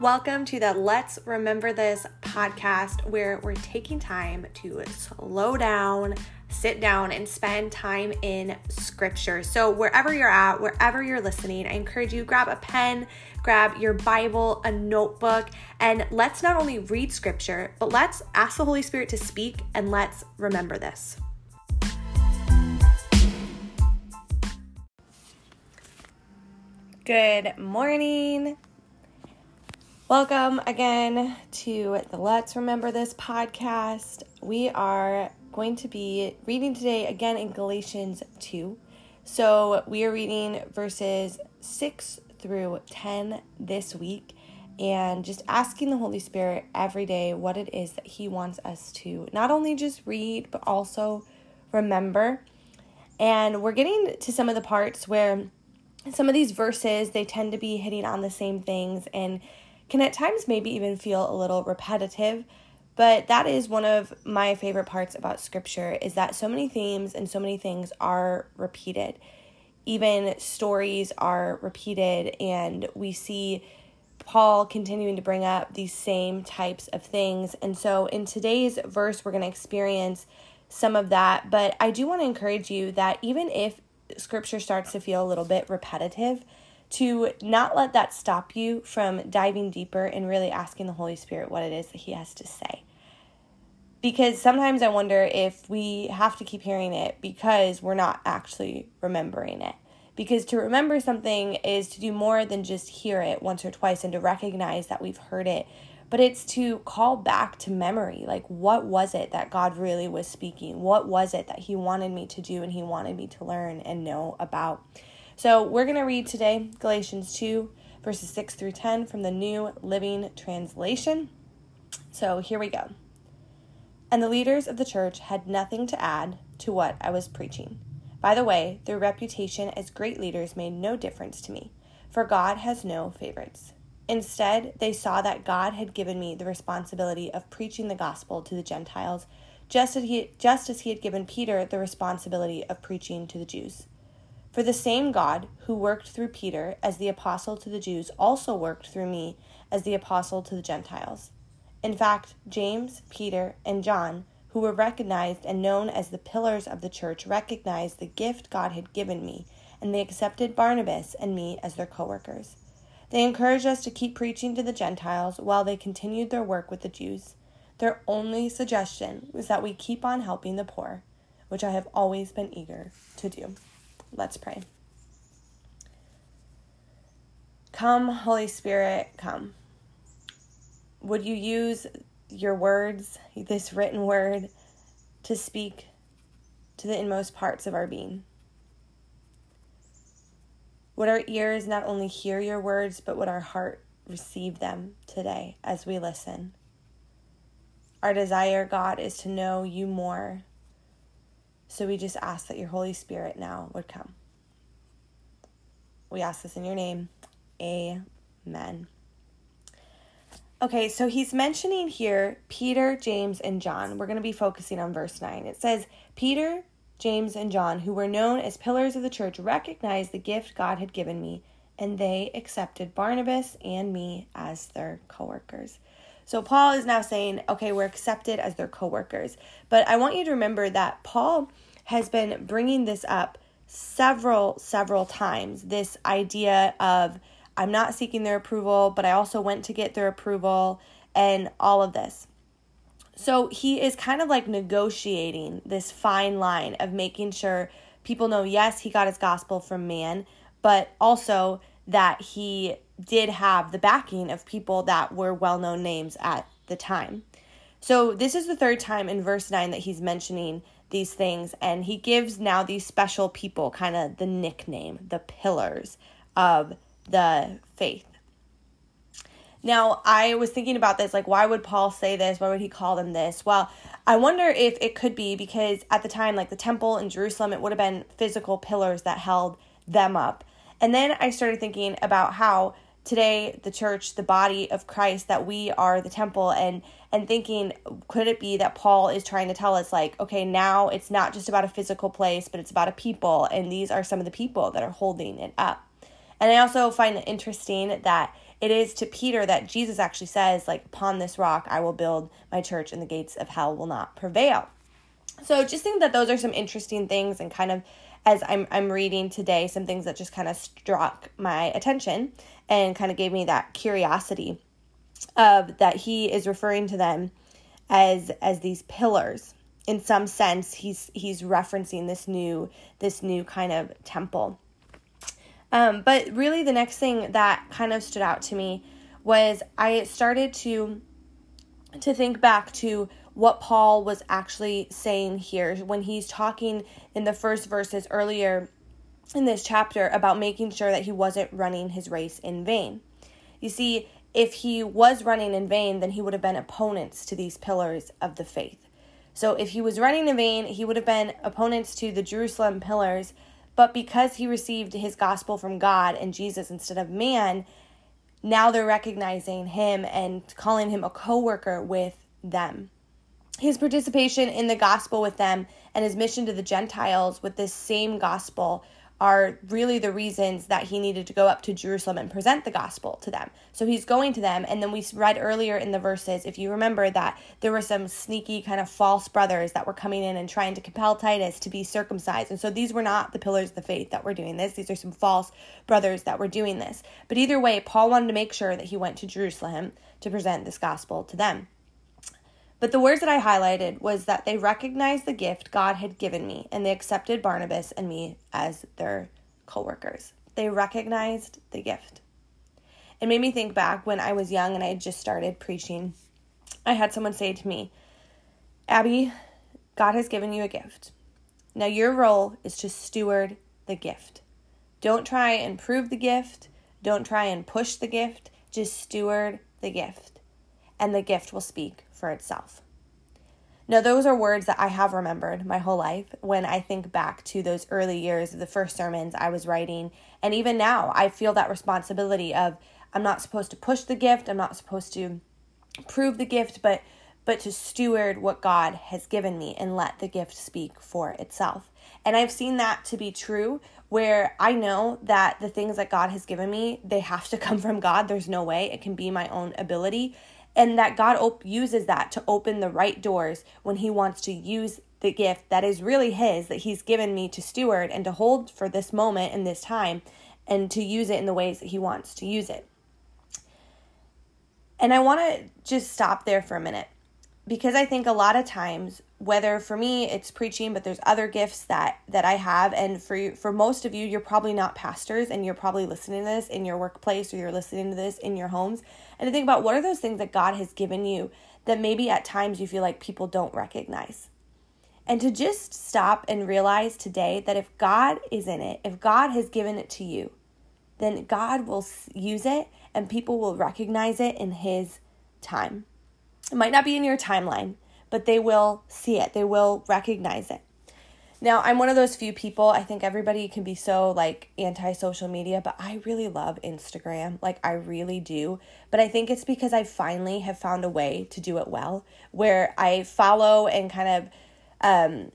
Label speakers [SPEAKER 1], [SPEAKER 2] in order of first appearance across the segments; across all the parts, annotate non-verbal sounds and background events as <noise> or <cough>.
[SPEAKER 1] Welcome to the Let's Remember This podcast, where we're taking time to slow down, sit down, and spend time in scripture. So, wherever you're at, wherever you're listening, I encourage you grab a pen, grab your Bible, a notebook, and let's not only read scripture, but let's ask the Holy Spirit to speak and let's remember this. Good morning. Welcome again to the Let's Remember This podcast. We are going to be reading today again in Galatians 2. So we are reading verses 6 through 10 this week and just asking the Holy Spirit every day what it is that He wants us to not only just read, but also remember. And we're getting to some of the parts where some of these verses they tend to be hitting on the same things and can at times maybe even feel a little repetitive but that is one of my favorite parts about scripture is that so many themes and so many things are repeated. Even stories are repeated and we see paul continuing to bring up these same types of things. And so in today's verse we're going to experience some of that but i do want to encourage you that even if scripture starts to feel a little bit repetitive, to not let that stop you from diving deeper and really asking the Holy Spirit what it is that He has to say. Because sometimes I wonder if we have to keep hearing it because we're not actually remembering it. Because to remember something is to do more than just hear it once or twice and to recognize that we've heard it but it's to call back to memory like what was it that God really was speaking? What was it that he wanted me to do and he wanted me to learn and know about? So, we're going to read today Galatians 2 verses 6 through 10 from the New Living Translation. So, here we go. And the leaders of the church had nothing to add to what I was preaching. By the way, their reputation as great leaders made no difference to me, for God has no favorites. Instead, they saw that God had given me the responsibility of preaching the gospel to the Gentiles, just as he, just as he had given Peter the responsibility of preaching to the Jews. For the same God who worked through Peter as the apostle to the Jews also worked through me as the apostle to the Gentiles. In fact, James, Peter, and John, who were recognized and known as the pillars of the church, recognized the gift God had given me, and they accepted Barnabas and me as their co workers. They encouraged us to keep preaching to the Gentiles while they continued their work with the Jews. Their only suggestion was that we keep on helping the poor, which I have always been eager to do. Let's pray. Come, Holy Spirit, come. Would you use your words, this written word, to speak to the inmost parts of our being? Would our ears not only hear your words, but would our heart receive them today as we listen? Our desire, God, is to know you more. So we just ask that your Holy Spirit now would come. We ask this in your name. Amen. Okay, so he's mentioning here Peter, James, and John. We're going to be focusing on verse 9. It says, Peter, James, and John, who were known as pillars of the church, recognized the gift God had given me, and they accepted Barnabas and me as their co workers. So Paul is now saying, okay, we're accepted as their co workers. But I want you to remember that Paul has been bringing this up several, several times this idea of I'm not seeking their approval, but I also went to get their approval and all of this. So he is kind of like negotiating this fine line of making sure people know, yes, he got his gospel from man, but also that he did have the backing of people that were well known names at the time. So this is the third time in verse 9 that he's mentioning these things, and he gives now these special people kind of the nickname, the pillars of the faith. Now, I was thinking about this like, why would Paul say this? Why would he call them this? Well, I wonder if it could be because at the time, like the temple in Jerusalem, it would have been physical pillars that held them up. And then I started thinking about how today the church the body of christ that we are the temple and and thinking could it be that paul is trying to tell us like okay now it's not just about a physical place but it's about a people and these are some of the people that are holding it up and i also find it interesting that it is to Peter that Jesus actually says, like, upon this rock I will build my church and the gates of hell will not prevail. So just think that those are some interesting things and kind of as I'm I'm reading today, some things that just kind of struck my attention and kind of gave me that curiosity of that he is referring to them as as these pillars. In some sense, he's he's referencing this new this new kind of temple. Um, but really, the next thing that kind of stood out to me was I started to to think back to what Paul was actually saying here when he's talking in the first verses earlier in this chapter about making sure that he wasn't running his race in vain. You see, if he was running in vain, then he would have been opponents to these pillars of the faith. So if he was running in vain, he would have been opponents to the Jerusalem pillars but because he received his gospel from God and Jesus instead of man, now they're recognizing him and calling him a co worker with them. His participation in the gospel with them and his mission to the Gentiles with this same gospel are really the reasons that he needed to go up to Jerusalem and present the gospel to them. So he's going to them. And then we read earlier in the verses, if you remember, that there were some sneaky kind of false brothers that were coming in and trying to compel Titus to be circumcised. And so these were not the pillars of the faith that were doing this. These are some false brothers that were doing this. But either way, Paul wanted to make sure that he went to Jerusalem to present this gospel to them. But the words that I highlighted was that they recognized the gift God had given me and they accepted Barnabas and me as their co-workers. They recognized the gift. It made me think back when I was young and I had just started preaching. I had someone say to me, Abby, God has given you a gift. Now your role is to steward the gift. Don't try and prove the gift. Don't try and push the gift. Just steward the gift. And the gift will speak for itself. Now, those are words that I have remembered my whole life when I think back to those early years of the first sermons I was writing. And even now, I feel that responsibility of I'm not supposed to push the gift, I'm not supposed to prove the gift, but but to steward what God has given me and let the gift speak for itself. And I've seen that to be true where I know that the things that God has given me, they have to come from God. There's no way it can be my own ability and that God op- uses that to open the right doors when He wants to use the gift that is really His, that He's given me to steward and to hold for this moment and this time, and to use it in the ways that He wants to use it. And I want to just stop there for a minute because I think a lot of times whether for me it's preaching but there's other gifts that that I have. And for you, for most of you you're probably not pastors and you're probably listening to this in your workplace or you're listening to this in your homes. And to think about what are those things that God has given you that maybe at times you feel like people don't recognize? And to just stop and realize today that if God is in it if God has given it to you then God will use it and people will recognize it in his time. It might not be in your timeline but they will see it, they will recognize it. Now, I'm one of those few people, I think everybody can be so like anti social media, but I really love Instagram. Like, I really do. But I think it's because I finally have found a way to do it well where I follow and kind of um,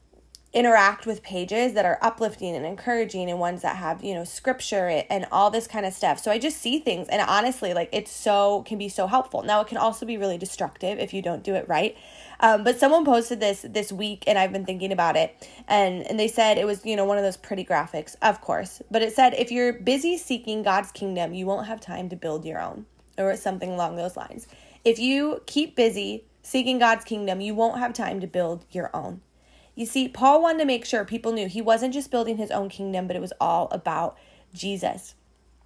[SPEAKER 1] interact with pages that are uplifting and encouraging and ones that have you know scripture and all this kind of stuff so i just see things and honestly like it's so can be so helpful now it can also be really destructive if you don't do it right um, but someone posted this this week and i've been thinking about it. And and they said it was you know one of those pretty graphics of course. But it said if you're busy seeking god's kingdom you won't have time to build your own. Or something along those lines. If you keep busy seeking god's kingdom you won't have time to build your own. You see, Paul wanted to make sure people knew he wasn't just building his own kingdom, but it was all about Jesus.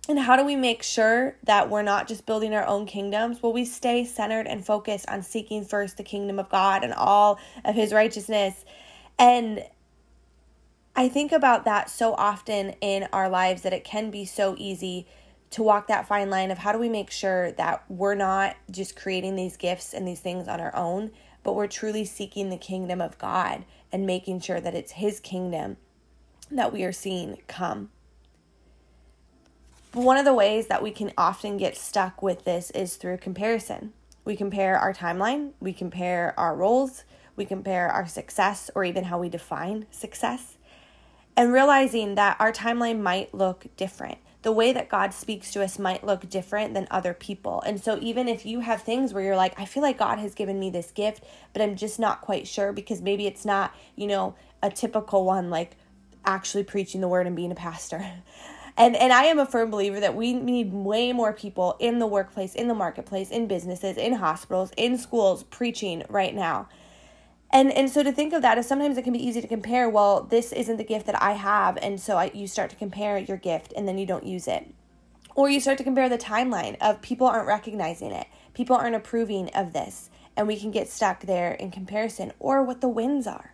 [SPEAKER 1] And how do we make sure that we're not just building our own kingdoms? Well, we stay centered and focused on seeking first the kingdom of God and all of his righteousness. And I think about that so often in our lives that it can be so easy to walk that fine line of how do we make sure that we're not just creating these gifts and these things on our own, but we're truly seeking the kingdom of God and making sure that it's His kingdom that we are seeing come. But one of the ways that we can often get stuck with this is through comparison. We compare our timeline, we compare our roles, we compare our success, or even how we define success, and realizing that our timeline might look different the way that God speaks to us might look different than other people. And so, even if you have things where you're like, I feel like God has given me this gift, but I'm just not quite sure because maybe it's not, you know, a typical one like actually preaching the word and being a pastor. <laughs> And and I am a firm believer that we need way more people in the workplace, in the marketplace, in businesses, in hospitals, in schools preaching right now. And and so to think of that is sometimes it can be easy to compare, well, this isn't the gift that I have and so I, you start to compare your gift and then you don't use it. Or you start to compare the timeline of people aren't recognizing it. People aren't approving of this and we can get stuck there in comparison or what the wins are.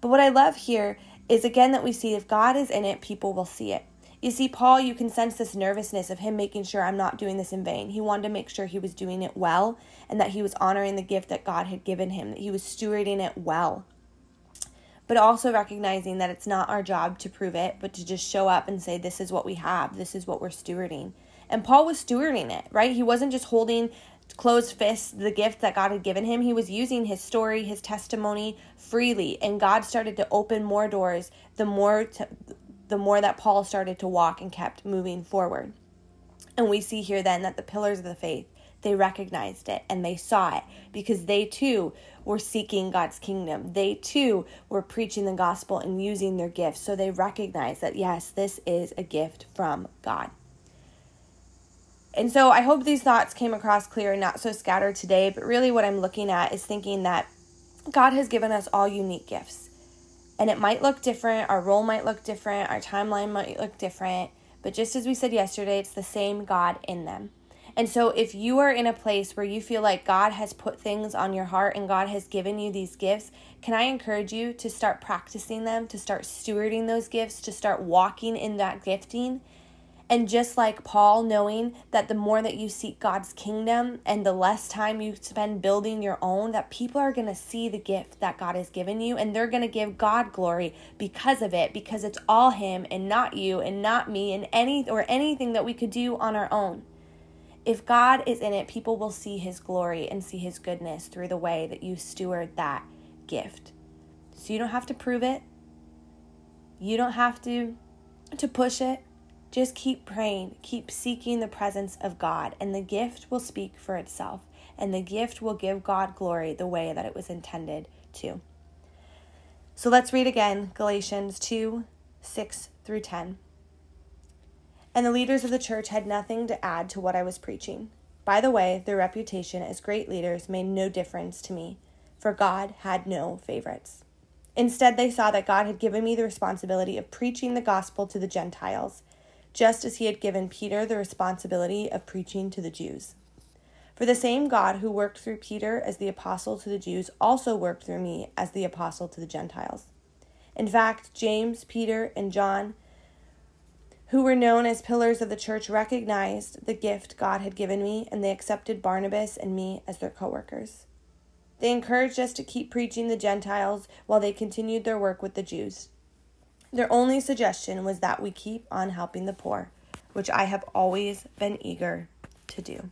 [SPEAKER 1] But what I love here is again that we see if God is in it, people will see it. You see, Paul, you can sense this nervousness of him making sure I'm not doing this in vain. He wanted to make sure he was doing it well and that he was honoring the gift that God had given him, that he was stewarding it well. But also recognizing that it's not our job to prove it, but to just show up and say, This is what we have, this is what we're stewarding. And Paul was stewarding it, right? He wasn't just holding closed fists the gift that God had given him. He was using his story, his testimony freely, and God started to open more doors the more the more that Paul started to walk and kept moving forward. And we see here then that the pillars of the faith, they recognized it and they saw it because they too were seeking God's kingdom. They too were preaching the gospel and using their gifts. So they recognized that, yes, this is a gift from God. And so I hope these thoughts came across clear and not so scattered today. But really, what I'm looking at is thinking that God has given us all unique gifts and it might look different, our role might look different, our timeline might look different, but just as we said yesterday, it's the same God in them. And so, if you are in a place where you feel like God has put things on your heart and God has given you these gifts, can I encourage you to start practicing them, to start stewarding those gifts, to start walking in that gifting? And just like Paul, knowing that the more that you seek God's kingdom and the less time you spend building your own, that people are going to see the gift that God has given you and they're going to give God glory because of it, because it's all Him and not you and not me and any or anything that we could do on our own. If God is in it, people will see His glory and see His goodness through the way that you steward that gift. So you don't have to prove it. You don't have to to push it just keep praying, keep seeking the presence of God, and the gift will speak for itself, and the gift will give God glory the way that it was intended to. So let's read again Galatians 2 6 through 10. And the leaders of the church had nothing to add to what I was preaching. By the way, their reputation as great leaders made no difference to me, for God had no favorites. Instead, they saw that God had given me the responsibility of preaching the gospel to the Gentiles just as he had given Peter the responsibility of preaching to the Jews. For the same God who worked through Peter as the apostle to the Jews also worked through me as the apostle to the Gentiles. In fact, James, Peter, and John, who were known as pillars of the church, recognized the gift God had given me, and they accepted Barnabas and me as their co workers. They encouraged us to keep preaching the Gentiles while they continued their work with the Jews. Their only suggestion was that we keep on helping the poor, which I have always been eager to do.